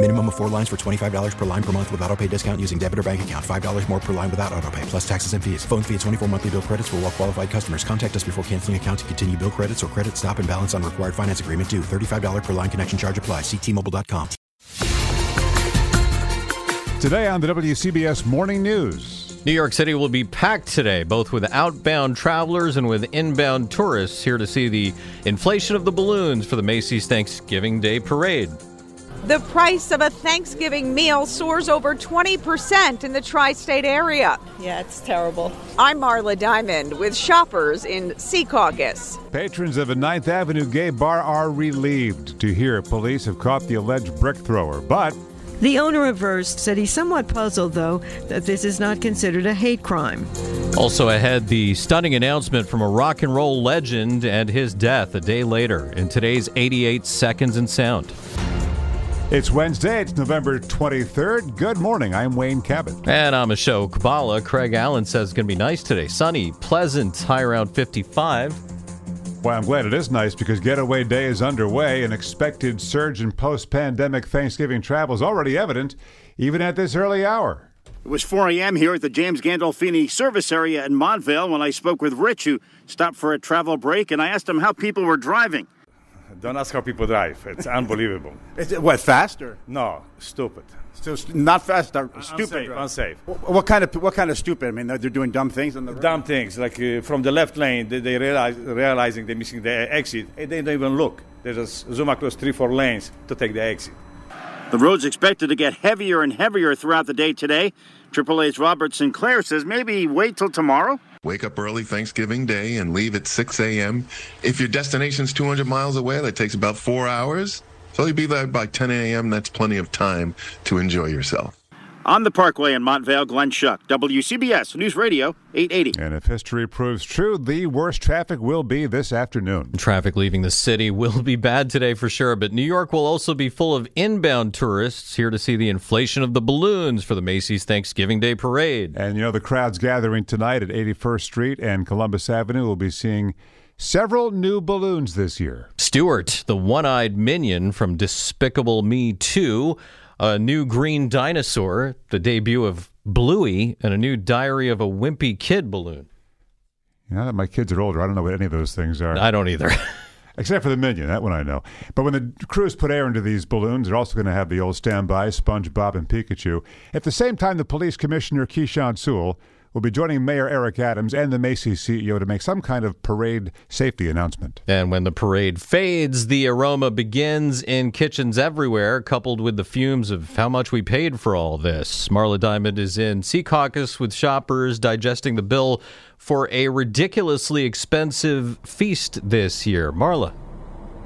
Minimum of four lines for $25 per line per month with auto pay discount using debit or bank account. $5 more per line without auto pay, plus taxes and fees. Phone fee at 24 monthly bill credits for all well qualified customers. Contact us before canceling account to continue bill credits or credit stop and balance on required finance agreement due. $35 per line connection charge apply. Ctmobile.com. Today on the WCBS Morning News. New York City will be packed today, both with outbound travelers and with inbound tourists here to see the inflation of the balloons for the Macy's Thanksgiving Day Parade. The price of a Thanksgiving meal soars over 20% in the tri state area. Yeah, it's terrible. I'm Marla Diamond with shoppers in Secaucus. Patrons of a 9th Avenue gay bar are relieved to hear police have caught the alleged brick thrower, but the owner of Verse said he's somewhat puzzled, though, that this is not considered a hate crime. Also ahead, the stunning announcement from a rock and roll legend and his death a day later in today's 88 Seconds in Sound. It's Wednesday. It's November 23rd. Good morning. I'm Wayne Cabot. And I'm Ashok Bhalla. Craig Allen says it's going to be nice today. Sunny, pleasant, high around 55. Well, I'm glad it is nice because Getaway Day is underway. An expected surge in post pandemic Thanksgiving travel is already evident, even at this early hour. It was 4 a.m. here at the James Gandolfini service area in Montvale when I spoke with Rich, who stopped for a travel break, and I asked him how people were driving. Don't ask how people drive. It's unbelievable. Is it what faster? No, stupid. So not fast, uh, stupid. Unsafe. unsafe. What, what kind of what kind of stupid? I mean, they're doing dumb things on the road? Dumb things like uh, from the left lane, they, they realize realizing they're missing the exit. and They don't even look. They just zoom across three, four lanes to take the exit. The road's expected to get heavier and heavier throughout the day today. AAA's Robert Sinclair says maybe wait till tomorrow. Wake up early Thanksgiving Day and leave at 6 a.m. If your destination's 200 miles away, that takes about four hours. So you'll be there by 10 a.m. That's plenty of time to enjoy yourself. On the Parkway in Montvale, Glenn Schuck, WCBS News Radio 880. And if history proves true, the worst traffic will be this afternoon. Traffic leaving the city will be bad today for sure, but New York will also be full of inbound tourists here to see the inflation of the balloons for the Macy's Thanksgiving Day Parade. And you know, the crowds gathering tonight at 81st Street and Columbus Avenue will be seeing several new balloons this year. Stuart, the one eyed minion from Despicable Me 2 a new green dinosaur, the debut of Bluey, and a new Diary of a Wimpy Kid balloon. Now that my kids are older, I don't know what any of those things are. I don't either. Except for the Minion, that one I know. But when the crews put air into these balloons, they're also going to have the old standby SpongeBob and Pikachu. At the same time, the police commissioner Keechant Sewell will be joining Mayor Eric Adams and the Macy's CEO to make some kind of parade safety announcement. And when the parade fades, the aroma begins in kitchens everywhere, coupled with the fumes of how much we paid for all this. Marla Diamond is in Secaucus with shoppers digesting the bill for a ridiculously expensive feast this year. Marla.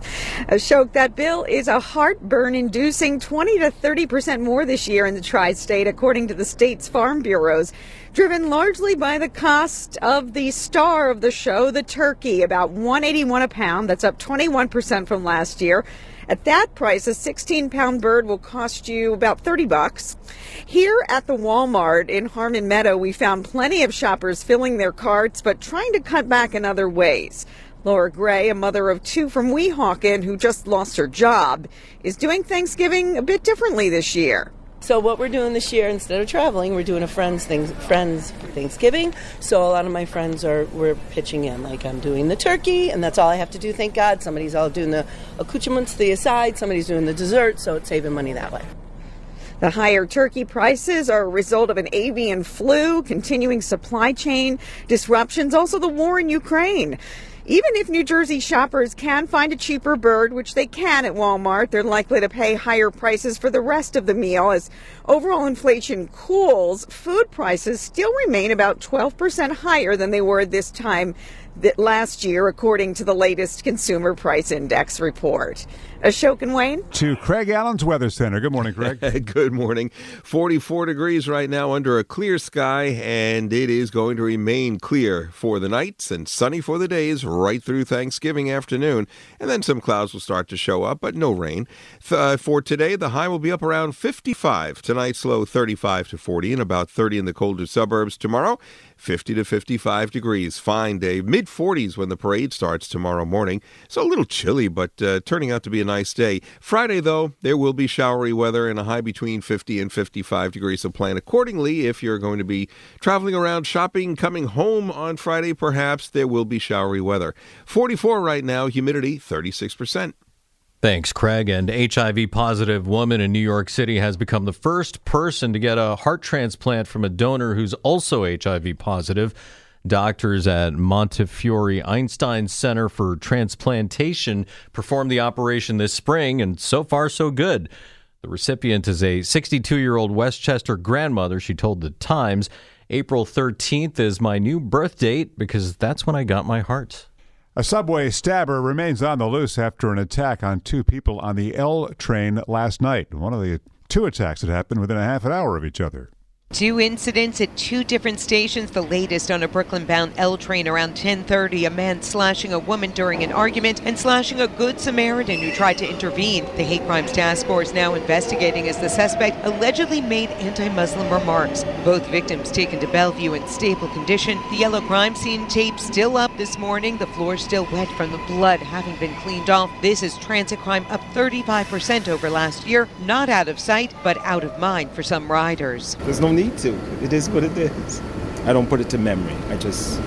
Uh, Ashok, that bill is a heartburn inducing 20 to 30 percent more this year in the tri state, according to the state's farm bureaus, driven largely by the cost of the star of the show, the turkey, about 181 a pound. That's up 21 percent from last year. At that price, a 16 pound bird will cost you about 30 bucks. Here at the Walmart in Harmon Meadow, we found plenty of shoppers filling their carts, but trying to cut back in other ways. Laura Gray, a mother of two from Weehawken who just lost her job, is doing Thanksgiving a bit differently this year. So what we're doing this year, instead of traveling, we're doing a friends things, friends Thanksgiving. So a lot of my friends are we're pitching in. Like I'm doing the turkey, and that's all I have to do. Thank God, somebody's all doing the accoutrements, the aside, somebody's doing the dessert, so it's saving money that way. The higher turkey prices are a result of an avian flu, continuing supply chain disruptions, also the war in Ukraine. Even if New Jersey shoppers can find a cheaper bird, which they can at Walmart, they're likely to pay higher prices for the rest of the meal. As overall inflation cools, food prices still remain about 12% higher than they were at this time last year, according to the latest Consumer Price Index report. Ashok and Wayne. To Craig Allen's Weather Center. Good morning, Craig. Good morning. 44 degrees right now under a clear sky, and it is going to remain clear for the nights and sunny for the days right through Thanksgiving afternoon. And then some clouds will start to show up, but no rain. Uh, for today, the high will be up around 55. Tonight's low 35 to 40, and about 30 in the colder suburbs tomorrow. 50 to 55 degrees. Fine day. Mid 40s when the parade starts tomorrow morning. So a little chilly, but uh, turning out to be a nice day. Friday, though, there will be showery weather and a high between 50 and 55 degrees. So plan accordingly if you're going to be traveling around shopping, coming home on Friday, perhaps there will be showery weather. 44 right now, humidity 36%. Thanks, Craig. And HIV positive woman in New York City has become the first person to get a heart transplant from a donor who's also HIV positive. Doctors at Montefiore Einstein Center for Transplantation performed the operation this spring, and so far, so good. The recipient is a 62 year old Westchester grandmother. She told the Times, April 13th is my new birth date because that's when I got my heart. A subway stabber remains on the loose after an attack on two people on the L train last night. One of the two attacks that happened within a half an hour of each other. Two incidents at two different stations, the latest on a Brooklyn-bound L train around 10:30, a man slashing a woman during an argument and slashing a good Samaritan who tried to intervene. The hate crimes task force now investigating as the suspect allegedly made anti-Muslim remarks. Both victims taken to Bellevue in stable condition. The yellow crime scene tape still up this morning, the floor still wet from the blood having been cleaned off. This is transit crime up 35% over last year, not out of sight, but out of mind for some riders. There's no need to. It is what it is. I don't put it to memory. I just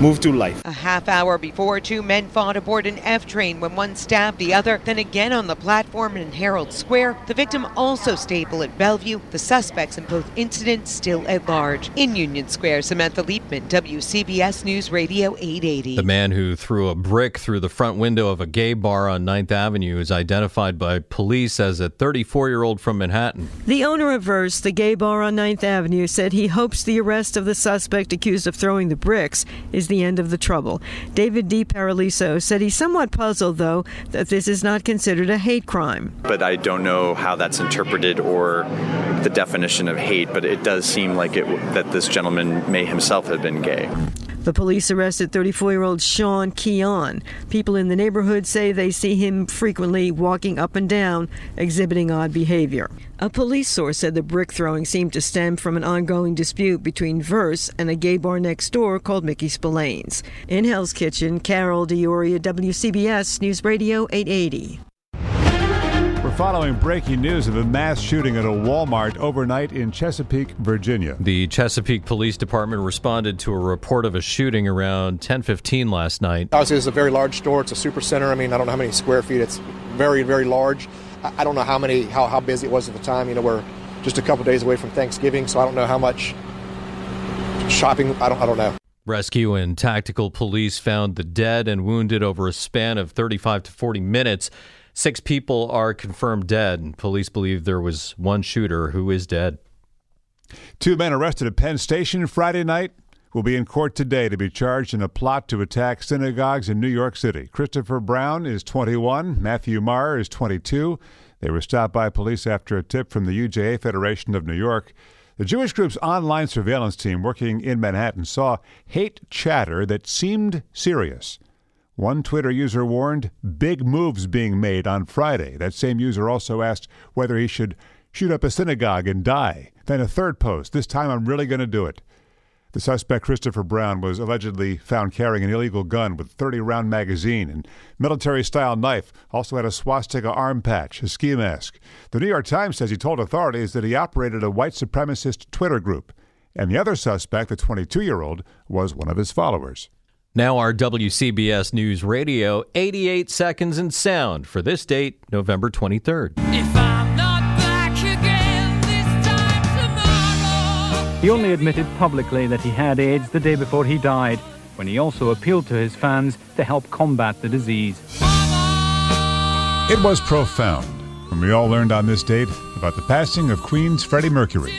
move to life. A half hour before, two men fought aboard an F train when one stabbed the other, then again on the platform in Herald Square. The victim also stable at Bellevue. The suspects in both incidents still at large. In Union Square, Samantha Liebman, WCBS News Radio 880. The man who threw a brick through the front window of a gay bar on 9th Avenue is identified by police as a 34 year old from Manhattan. The owner of Verse, the gay bar on 9th Avenue, said he hopes the arrest of the suspect accused of throwing the bricks is the end of the trouble. David D. Paraliso said he's somewhat puzzled, though, that this is not considered a hate crime. But I don't know how that's interpreted or the definition of hate, but it does seem like it that this gentleman may himself have been gay. The police arrested 34 year old Sean Keon. People in the neighborhood say they see him frequently walking up and down, exhibiting odd behavior. A police source said the brick throwing seemed to stem from an ongoing dispute between Verse and a gay bar next door called Mickey Spillane's. In Hell's Kitchen, Carol D'Auria, WCBS News Radio 880. We're following breaking news of a mass shooting at a Walmart overnight in Chesapeake, Virginia. The Chesapeake Police Department responded to a report of a shooting around 10:15 last night. Obviously, it's a very large store. It's a super center. I mean, I don't know how many square feet. It's very, very large. I don't know how many, how, how busy it was at the time. You know, we're just a couple days away from Thanksgiving, so I don't know how much shopping. I don't, I don't know. Rescue and tactical police found the dead and wounded over a span of 35 to 40 minutes. Six people are confirmed dead, and police believe there was one shooter who is dead. Two men arrested at Penn Station Friday night will be in court today to be charged in a plot to attack synagogues in New York City. Christopher Brown is 21, Matthew Mahrer is 22. They were stopped by police after a tip from the UJA Federation of New York. The Jewish group's online surveillance team working in Manhattan saw hate chatter that seemed serious. One Twitter user warned big moves being made on Friday. That same user also asked whether he should shoot up a synagogue and die. Then a third post, this time I'm really going to do it. The suspect, Christopher Brown, was allegedly found carrying an illegal gun with 30 round magazine and military style knife, also had a swastika arm patch, a ski mask. The New York Times says he told authorities that he operated a white supremacist Twitter group, and the other suspect, the 22 year old, was one of his followers. Now, our WCBS News Radio 88 seconds in sound for this date, November 23rd. If I'm not back again, He only admitted publicly that he had AIDS the day before he died, when he also appealed to his fans to help combat the disease. It was profound when we all learned on this date about the passing of Queen's Freddie Mercury.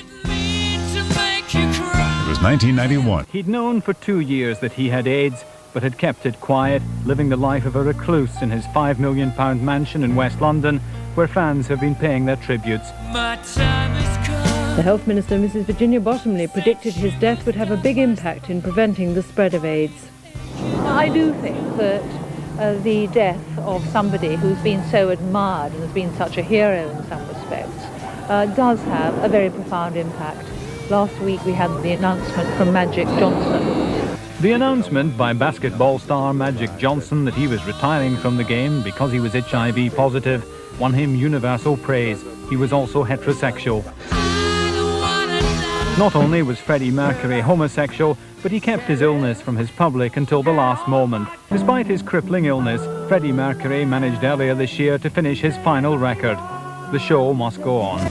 It was 1991. He'd known for two years that he had AIDS, but had kept it quiet, living the life of a recluse in his £5 million mansion in West London, where fans have been paying their tributes. The Health Minister, Mrs. Virginia Bottomley, predicted his death would have a big impact in preventing the spread of AIDS. I do think that uh, the death of somebody who's been so admired and has been such a hero in some respects uh, does have a very profound impact. Last week we had the announcement from Magic Johnson. The announcement by basketball star Magic Johnson that he was retiring from the game because he was HIV positive won him universal praise. He was also heterosexual. Not only was Freddie Mercury homosexual, but he kept his illness from his public until the last moment. Despite his crippling illness, Freddie Mercury managed earlier this year to finish his final record. The show must go on.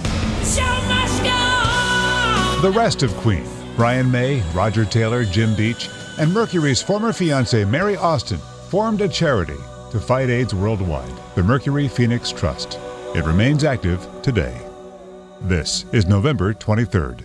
The rest of Queen, Brian May, Roger Taylor, Jim Beach, and Mercury's former fiancee Mary Austin formed a charity to fight AIDS worldwide, the Mercury Phoenix Trust. It remains active today. This is November 23rd.